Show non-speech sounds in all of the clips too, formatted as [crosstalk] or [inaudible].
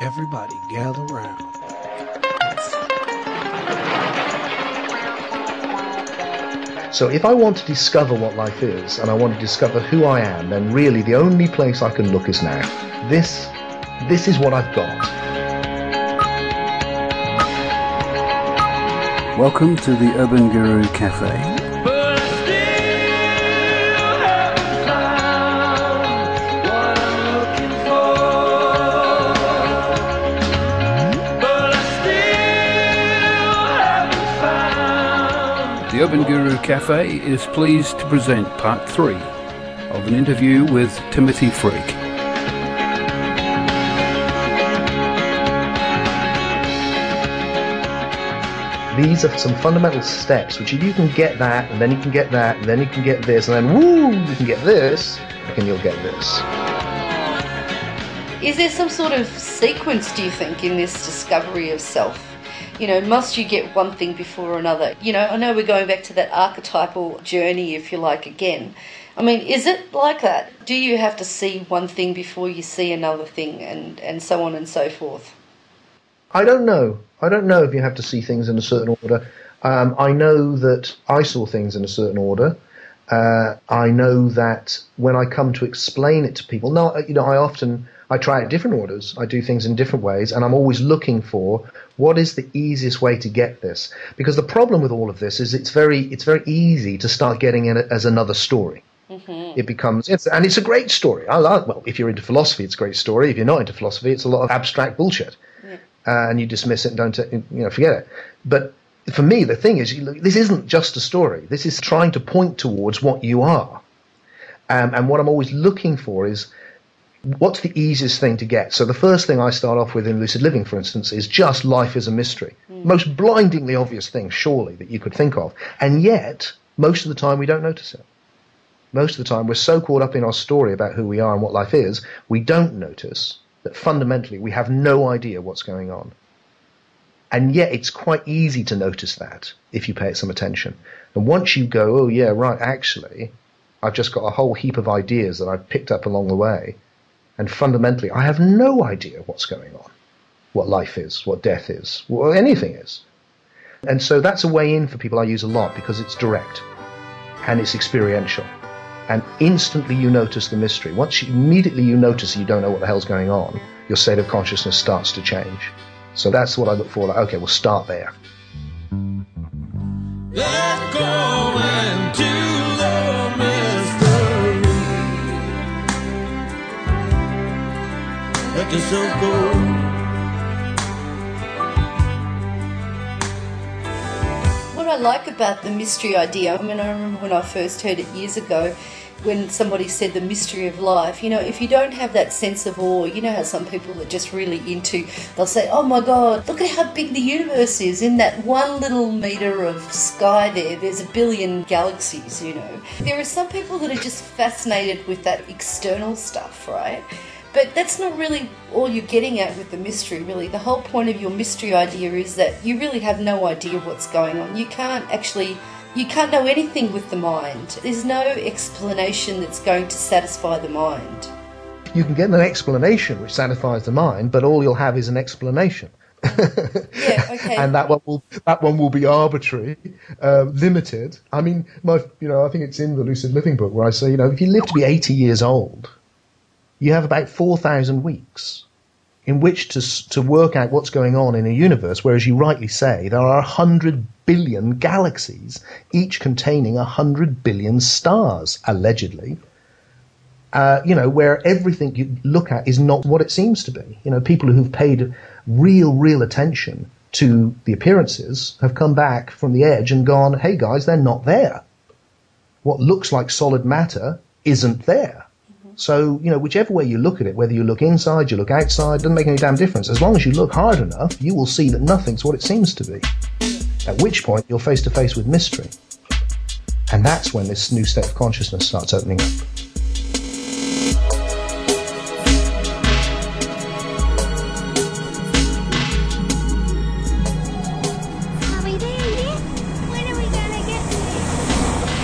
Everybody gather round. So if I want to discover what life is and I want to discover who I am, then really the only place I can look is now. This this is what I've got. Welcome to the Urban Guru Cafe. The Urban Guru Cafe is pleased to present part three of an interview with Timothy Freke. These are some fundamental steps which if you can get that and then you can get that and then you can get this and then woo you can get this and you'll get this. Is there some sort of sequence, do you think, in this discovery of self? You know, must you get one thing before another? You know, I know we're going back to that archetypal journey, if you like, again. I mean, is it like that? Do you have to see one thing before you see another thing and, and so on and so forth? I don't know. I don't know if you have to see things in a certain order. Um, I know that I saw things in a certain order. Uh, I know that when I come to explain it to people, now you know I often I try out different orders. I do things in different ways, and I'm always looking for what is the easiest way to get this. Because the problem with all of this is it's very it's very easy to start getting it as another story. Mm-hmm. It becomes it's, and it's a great story. I like well, if you're into philosophy, it's a great story. If you're not into philosophy, it's a lot of abstract bullshit uh, and you dismiss it and don't you know forget it. But for me, the thing is, this isn't just a story. This is trying to point towards what you are. Um, and what I'm always looking for is what's the easiest thing to get. So the first thing I start off with in lucid living, for instance, is just life is a mystery. Mm. Most blindingly obvious thing, surely, that you could think of. And yet, most of the time, we don't notice it. Most of the time, we're so caught up in our story about who we are and what life is, we don't notice that fundamentally we have no idea what's going on. And yet it's quite easy to notice that if you pay it some attention. And once you go, oh yeah, right, actually, I've just got a whole heap of ideas that I've picked up along the way. And fundamentally, I have no idea what's going on, what life is, what death is, what anything is. And so that's a way in for people I use a lot because it's direct and it's experiential and instantly you notice the mystery. Once you, immediately you notice you don't know what the hell's going on, your state of consciousness starts to change. So that's what I look for. Like, okay, we'll start there. Let go Yourself go. What I like about the mystery idea, I mean, I remember when I first heard it years ago, when somebody said the mystery of life, you know, if you don't have that sense of awe, you know how some people are just really into, they'll say, oh my God, look at how big the universe is. In that one little meter of sky there, there's a billion galaxies, you know. There are some people that are just fascinated with that external stuff, right? But that's not really all you're getting at with the mystery, really. The whole point of your mystery idea is that you really have no idea what's going on. You can't actually you can't know anything with the mind. There's no explanation that's going to satisfy the mind. You can get an explanation which satisfies the mind, but all you'll have is an explanation. yeah, [laughs] okay. and that one will that one will be arbitrary, uh, limited. I mean, my you know, I think it's in the lucid living book where I say, you know, if you live to be 80 years old, you have about 4,000 weeks in which to to work out what's going on in a universe. Whereas you rightly say there are 100 billion galaxies, each containing a hundred billion stars, allegedly. Uh, you know, where everything you look at is not what it seems to be. You know, people who've paid real, real attention to the appearances have come back from the edge and gone, hey guys, they're not there. What looks like solid matter isn't there. So, you know, whichever way you look at it, whether you look inside, you look outside, doesn't make any damn difference. As long as you look hard enough, you will see that nothing's what it seems to be. At which point you're face to face with mystery. And that's when this new state of consciousness starts opening up. Are we there here? When are we gonna get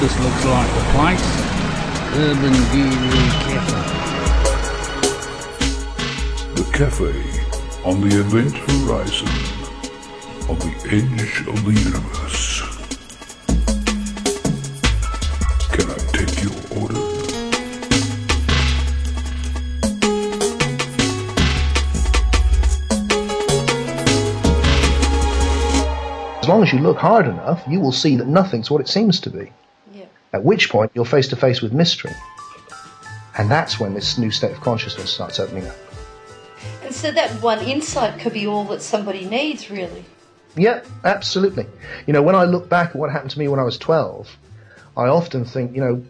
this looks like the place. Urban Guru Cafe. The cafe on the event horizon, on the edge of the universe. Can I take your order? As long as you look hard enough, you will see that nothing's what it seems to be. At which point, you're face to face with mystery. And that's when this new state of consciousness starts opening up. And so that one insight could be all that somebody needs, really. Yeah, absolutely. You know, when I look back at what happened to me when I was 12, I often think, you know,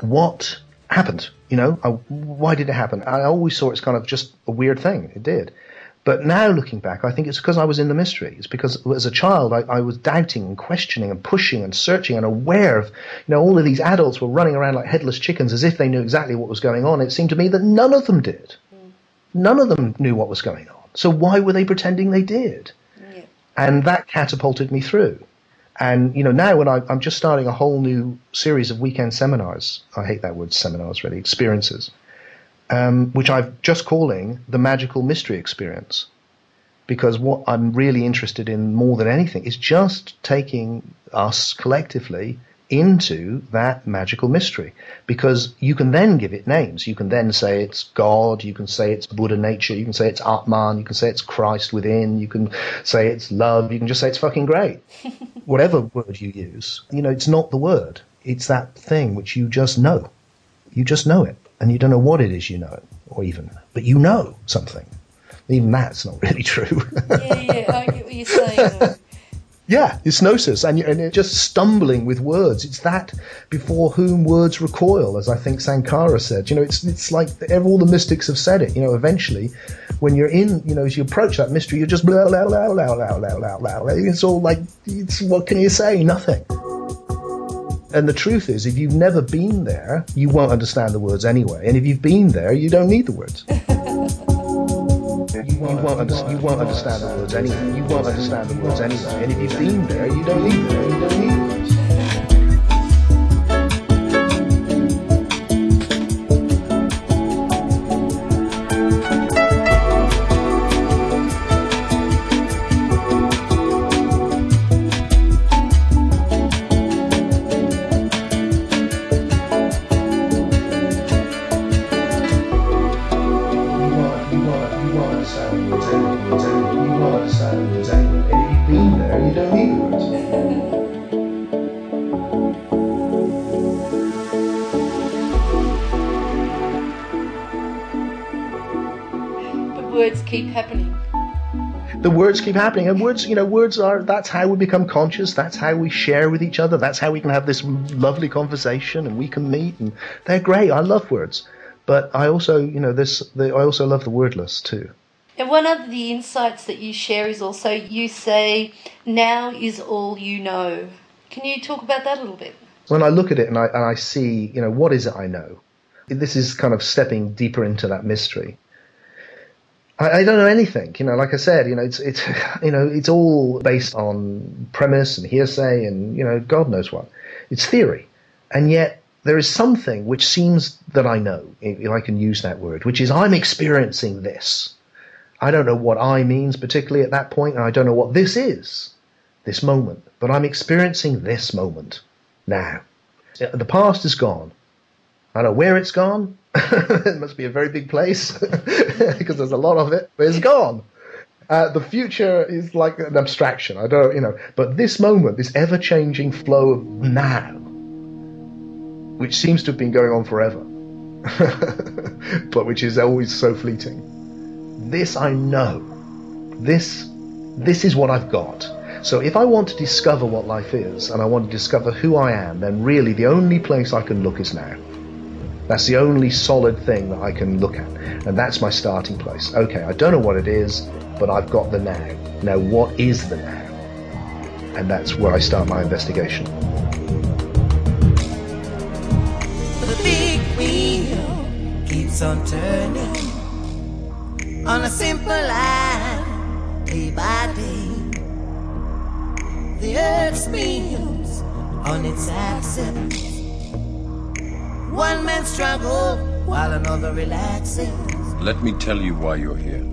what happened? You know, I, why did it happen? I always saw it as kind of just a weird thing. It did. But now looking back, I think it's because I was in the mystery. It's because as a child, I, I, was doubting and questioning and pushing and searching and aware of, you know, all of these adults were running around like headless chickens as if they knew exactly what was going on. It seemed to me that none of them did. Mm. None of them knew what was going on. So why were they pretending they did? Yeah. And that catapulted me through. And, you know, now when I, I'm just starting a whole new series of weekend seminars, I hate that word seminars really, experiences um, which I'm just calling the magical mystery experience. Because what I'm really interested in more than anything is just taking us collectively into that magical mystery. Because you can then give it names. You can then say it's God, you can say it's Buddha nature, you can say it's Atman, you can say it's Christ within, you can say it's love, you can just say it's fucking great. [laughs] Whatever word you use, you know, it's not the word. It's that thing which you just know. You just know it and you don't know what it is you know, or even, but you know something. Even that's not [laughs] really true. yeah, yeah, I get what you're saying. Yeah, it's gnosis, and, and you're just stumbling with words. It's that before whom words recoil, as I think Sankara said. You know, it's it's like all the mystics have said it. You know, eventually, when you're in, you know, as you approach that mystery, you're just blah blah blah blah blah blah blah blah. It's all like, it's, what can you say? Nothing. And the truth is, if you've never been there, you won't understand the words anyway. And if you've been there, you don't need the words. [laughs] you, won't, you, won't you won't understand the words anyway. You won't understand the words anyway. And if you've been there, you don't need them. You don't need the words. keep happening. And words, you know, words are, that's how we become conscious. That's how we share with each other. That's how we can have this lovely conversation and we can meet. And they're great. I love words. But I also, you know, this, the, I also love the wordless too. And one of the insights that you share is also you say, now is all you know. Can you talk about that a little bit? When I look at it and I, and I see, you know, what is it I know? This is kind of stepping deeper into that mystery. I, I, don't know anything. You know, like I said, you know, it's it's [laughs] you know, it's all based on premise and hearsay and you know, God knows what. It's theory, and yet there is something which seems that I know, if I can use that word, which is I'm experiencing this. I don't know what I means particularly at that point, and I don't know what this is, this moment, but I'm experiencing this moment now. The past is gone. I don't know where it's gone. [laughs] it must be a very big place [laughs] because there's a lot of it, but it's gone. Uh, the future is like an abstraction. I don't, you know, but this moment, this ever changing flow of now, which seems to have been going on forever, [laughs] but which is always so fleeting. This I know. This, this is what I've got. So if I want to discover what life is and I want to discover who I am, then really the only place I can look is now. That's the only solid thing that I can look at. And that's my starting place. Okay, I don't know what it is, but I've got the now. Now, what is the now? And that's where I start my investigation. The big wheel keeps on turning on a simple line, day by day. The earth spins on its axis. One man struggles while another relaxes. Let me tell you why you're here.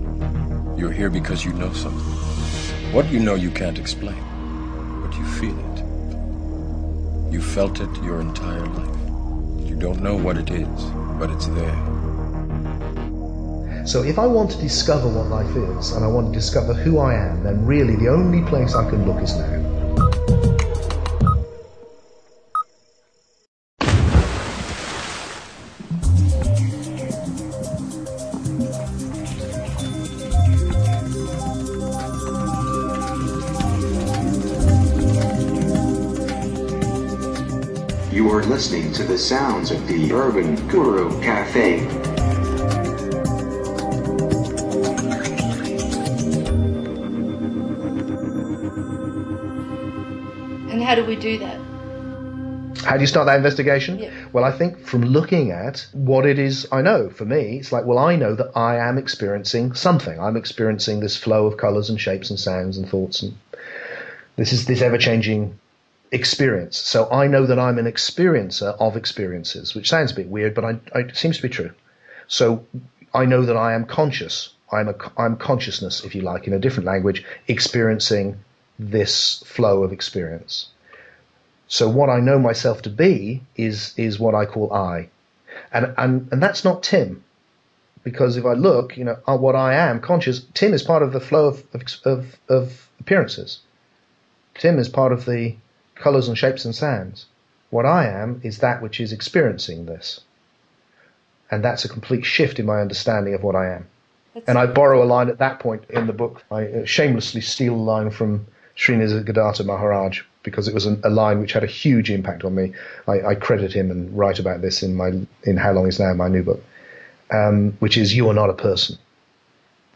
You're here because you know something. What you know you can't explain, but you feel it. You felt it your entire life. You don't know what it is, but it's there. So if I want to discover what life is and I want to discover who I am, then really the only place I can look is now. Listening to the sounds of the Urban Guru Cafe. And how do we do that? How do you start that investigation? Yeah. Well, I think from looking at what it is I know, for me, it's like, well, I know that I am experiencing something. I'm experiencing this flow of colors and shapes and sounds and thoughts and this is this ever changing experience. So I know that I'm an experiencer of experiences, which sounds a bit weird, but I, I, it seems to be true. So I know that I am conscious. I'm a I'm consciousness, if you like, in a different language, experiencing this flow of experience. So what I know myself to be is is what I call I, and and and that's not Tim, because if I look, you know, uh, what I am conscious. Tim is part of the flow of of, of, of appearances. Tim is part of the colors and shapes and sounds. What I am is that which is experiencing this, and that's a complete shift in my understanding of what I am. That's And I borrow a line at that point in the book. I uh, shamelessly steal a line from Sri Nisargadatta Maharaj because it was an, a line which had a huge impact on me. I, I credit him and write about this in my in How Long Is Now, my new book, um, which is "You are not a person."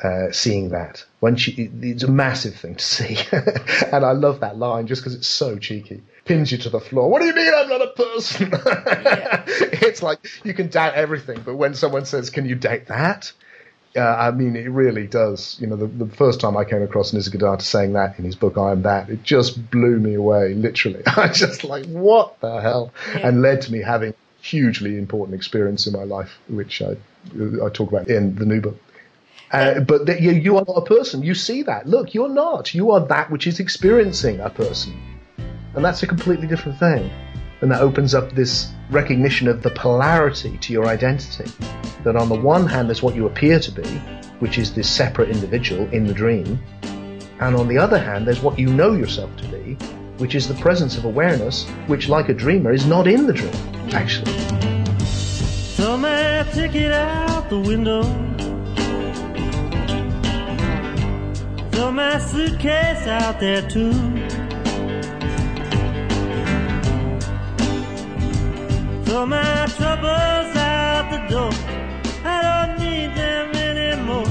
Uh, seeing that once you, it's a massive thing to see, [laughs] and I love that line just because it's so cheeky. Pins you to the floor. What do you mean I'm not a person? [laughs] it's like you can doubt everything, but when someone says, "Can you doubt that?" Uh, I mean, it really does. You know, the, the first time I came across Nisargadatta saying that in his book, I Am That, it just blew me away, literally. [laughs] I just like, what the hell? Yeah. And led to me having hugely important experience in my life, which I, I talk about in the new book. Uh, but that you, you are not a person. You see that. Look, you're not. You are that which is experiencing a person. And that's a completely different thing. And that opens up this recognition of the polarity to your identity. That on the one hand, there's what you appear to be, which is this separate individual in the dream. And on the other hand, there's what you know yourself to be, which is the presence of awareness, which, like a dreamer, is not in the dream, actually. Throw my ticket out the window. Throw my suitcase out there too. Throw my troubles out the door. I don't need them anymore.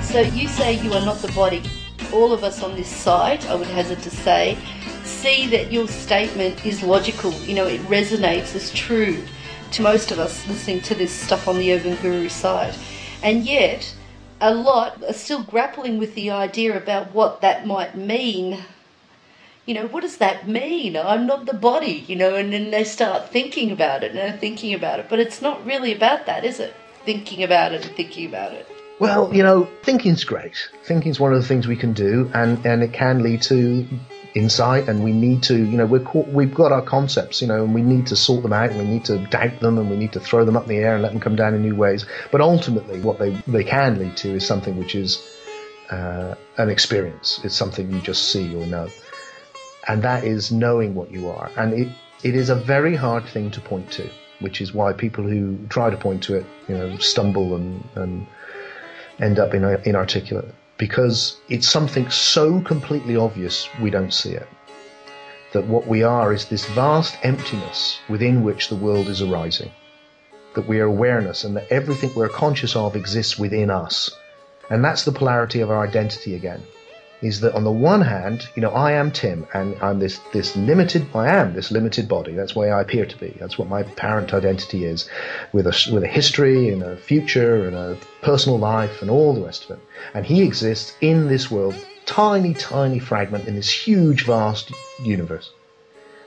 So you say you are not the body. All of us on this side, I would hazard to say, see that your statement is logical. You know, it resonates as true to most of us listening to this stuff on the Urban Guru side. And yet, a lot are still grappling with the idea about what that might mean. You know, what does that mean? I'm not the body, you know, and then they start thinking about it and thinking about it. But it's not really about that, is it? Thinking about it and thinking about it. Well, you know, thinking's great. Thinking's one of the things we can do, and, and it can lead to insight. And we need to, you know, we're caught, we've got our concepts, you know, and we need to sort them out. And we need to doubt them, and we need to throw them up in the air and let them come down in new ways. But ultimately, what they they can lead to is something which is uh, an experience. It's something you just see or know, and that is knowing what you are. And it it is a very hard thing to point to, which is why people who try to point to it, you know, stumble and and end up in, inarticulate because it's something so completely obvious we don't see it. That what we are is this vast emptiness within which the world is arising. That we are awareness and that everything we're conscious of exists within us. And that's the polarity of our identity again. Is that on the one hand, you know, I am Tim and I'm this, this limited, I am this limited body. That's why I appear to be. That's what my parent identity is with a, with a history and a future and a personal life and all the rest of it. And he exists in this world, tiny, tiny fragment in this huge, vast universe.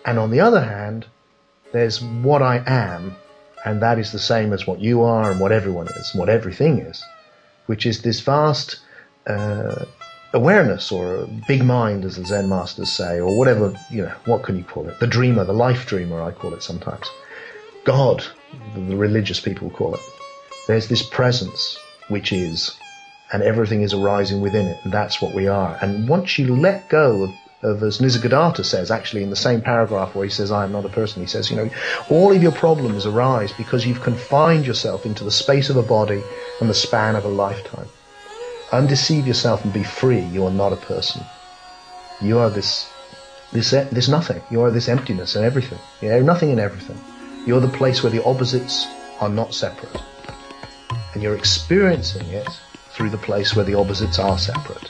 And on the other hand, there's what I am, and that is the same as what you are and what everyone is, and what everything is, which is this vast uh, awareness or big mind, as the Zen masters say, or whatever, you know, what can you call it? The dreamer, the life dreamer, I call it sometimes. God, the religious people call it. There's this presence which is, and everything is arising within it, and that's what we are. And once you let go of, of as Nisargadatta says, actually in the same paragraph where he says, I am not a person, he says, you know, all of your problems arise because you've confined yourself into the space of a body and the span of a lifetime. Undeceive yourself and be free. You are not a person. You are this, this, this nothing. You are this emptiness and everything. You are nothing and everything. You're the place where the opposites are not separate. And you're experiencing it through the place where the opposites are separate.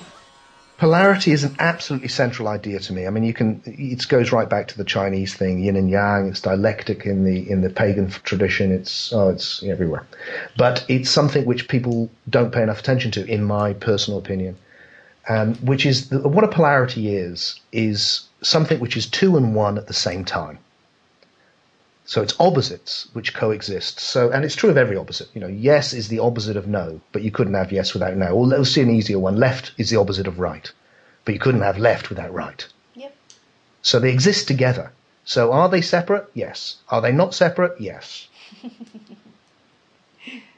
Polarity is an absolutely central idea to me. I mean, you can it goes right back to the Chinese thing, yin and yang. It's dialectic in the in the pagan tradition. It's oh, it's everywhere, but it's something which people don't pay enough attention to, in my personal opinion. Um, which is the, what a polarity is is something which is two and one at the same time. So it's opposites which coexist. So, and it's true of every opposite. You know, yes is the opposite of no, but you couldn't have yes without no. Or let's see an easier one. Left is the opposite of right, but you couldn't have left without right. Yep. So they exist together. So are they separate? Yes. Are they not separate? Yes. [laughs]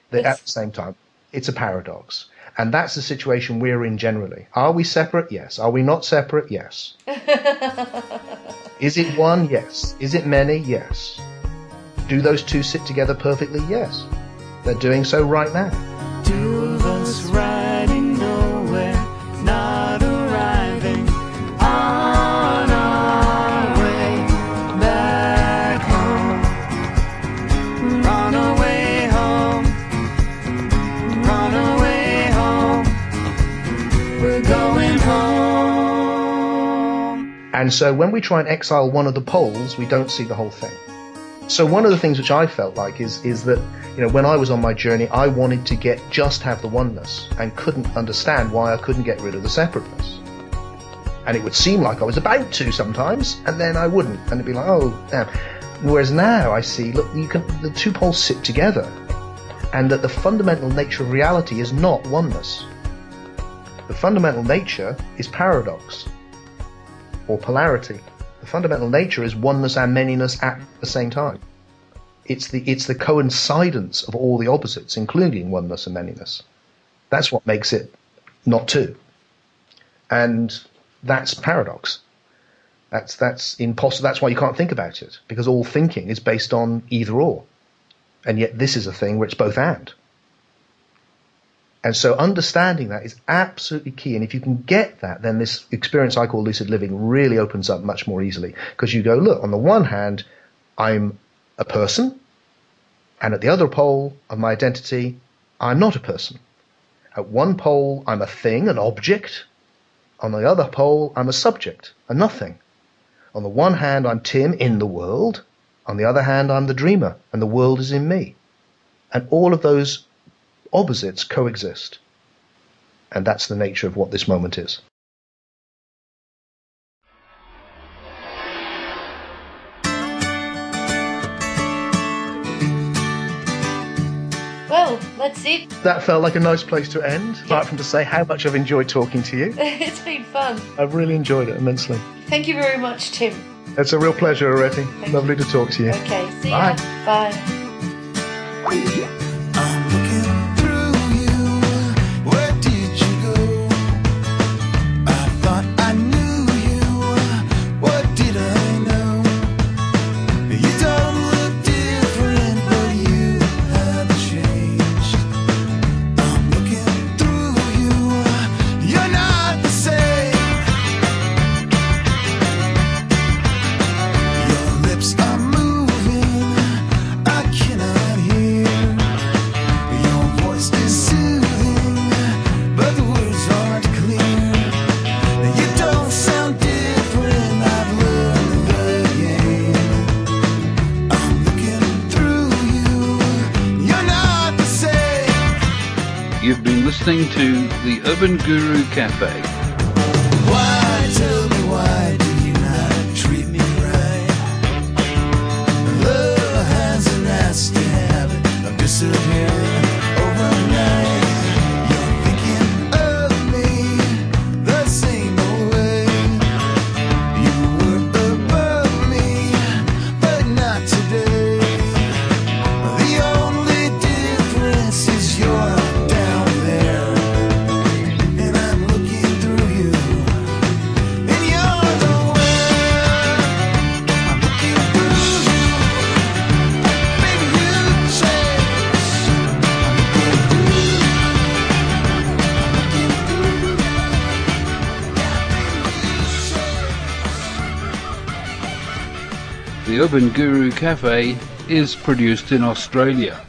They're at the same time. It's a paradox. And that's the situation we're in generally. Are we separate? Yes. Are we not separate? Yes. [laughs] Is it one? Yes. Is it many? Yes. Do those two sit together perfectly? Yes. They're doing so right now. Two of us riding nowhere, not arriving on our way back home. On our way home, on our way home, we're going home. And so when we try and exile one of the poles, we don't see the whole thing. So one of the things which I felt like is is that you know when I was on my journey, I wanted to get just have the oneness and couldn't understand why I couldn't get rid of the separateness. And it would seem like I was about to sometimes, and then I wouldn't, and it'd be like, oh, damn. Whereas now I see, look, you can the two poles sit together, and that the fundamental nature of reality is not oneness. The fundamental nature is paradox or polarity. The fundamental nature is oneness and manyness at the same time. It's the it's the coincidence of all the opposites, including oneness and manyness. That's what makes it not two. And that's paradox. That's that's impossible. That's why you can't think about it because all thinking is based on either or, and yet this is a thing where it's both and. And so understanding that is absolutely key. And if you can get that, then this experience I call lucid living really opens up much more easily. Because you go, look, on the one hand, I'm a person, and at the other pole of my identity, I'm not a person. At one pole, I'm a thing, an object. On the other pole, I'm a subject, a nothing. On the one hand, I'm Tim in the world. On the other hand, I'm the dreamer, and the world is in me. And all of those opposites coexist. And that's the nature of what this moment is. Well, that's it. That felt like a nice place to end, apart from to say how much I've enjoyed talking to you. [laughs] it's been fun. I've really enjoyed it immensely. Thank you very much, Tim. It's a real pleasure, Areti. Thank Lovely to talk to you. Okay, see Bye. ya. Bye. Listening to the Urban Guru Cafe. Urban Guru Cafe is produced in Australia.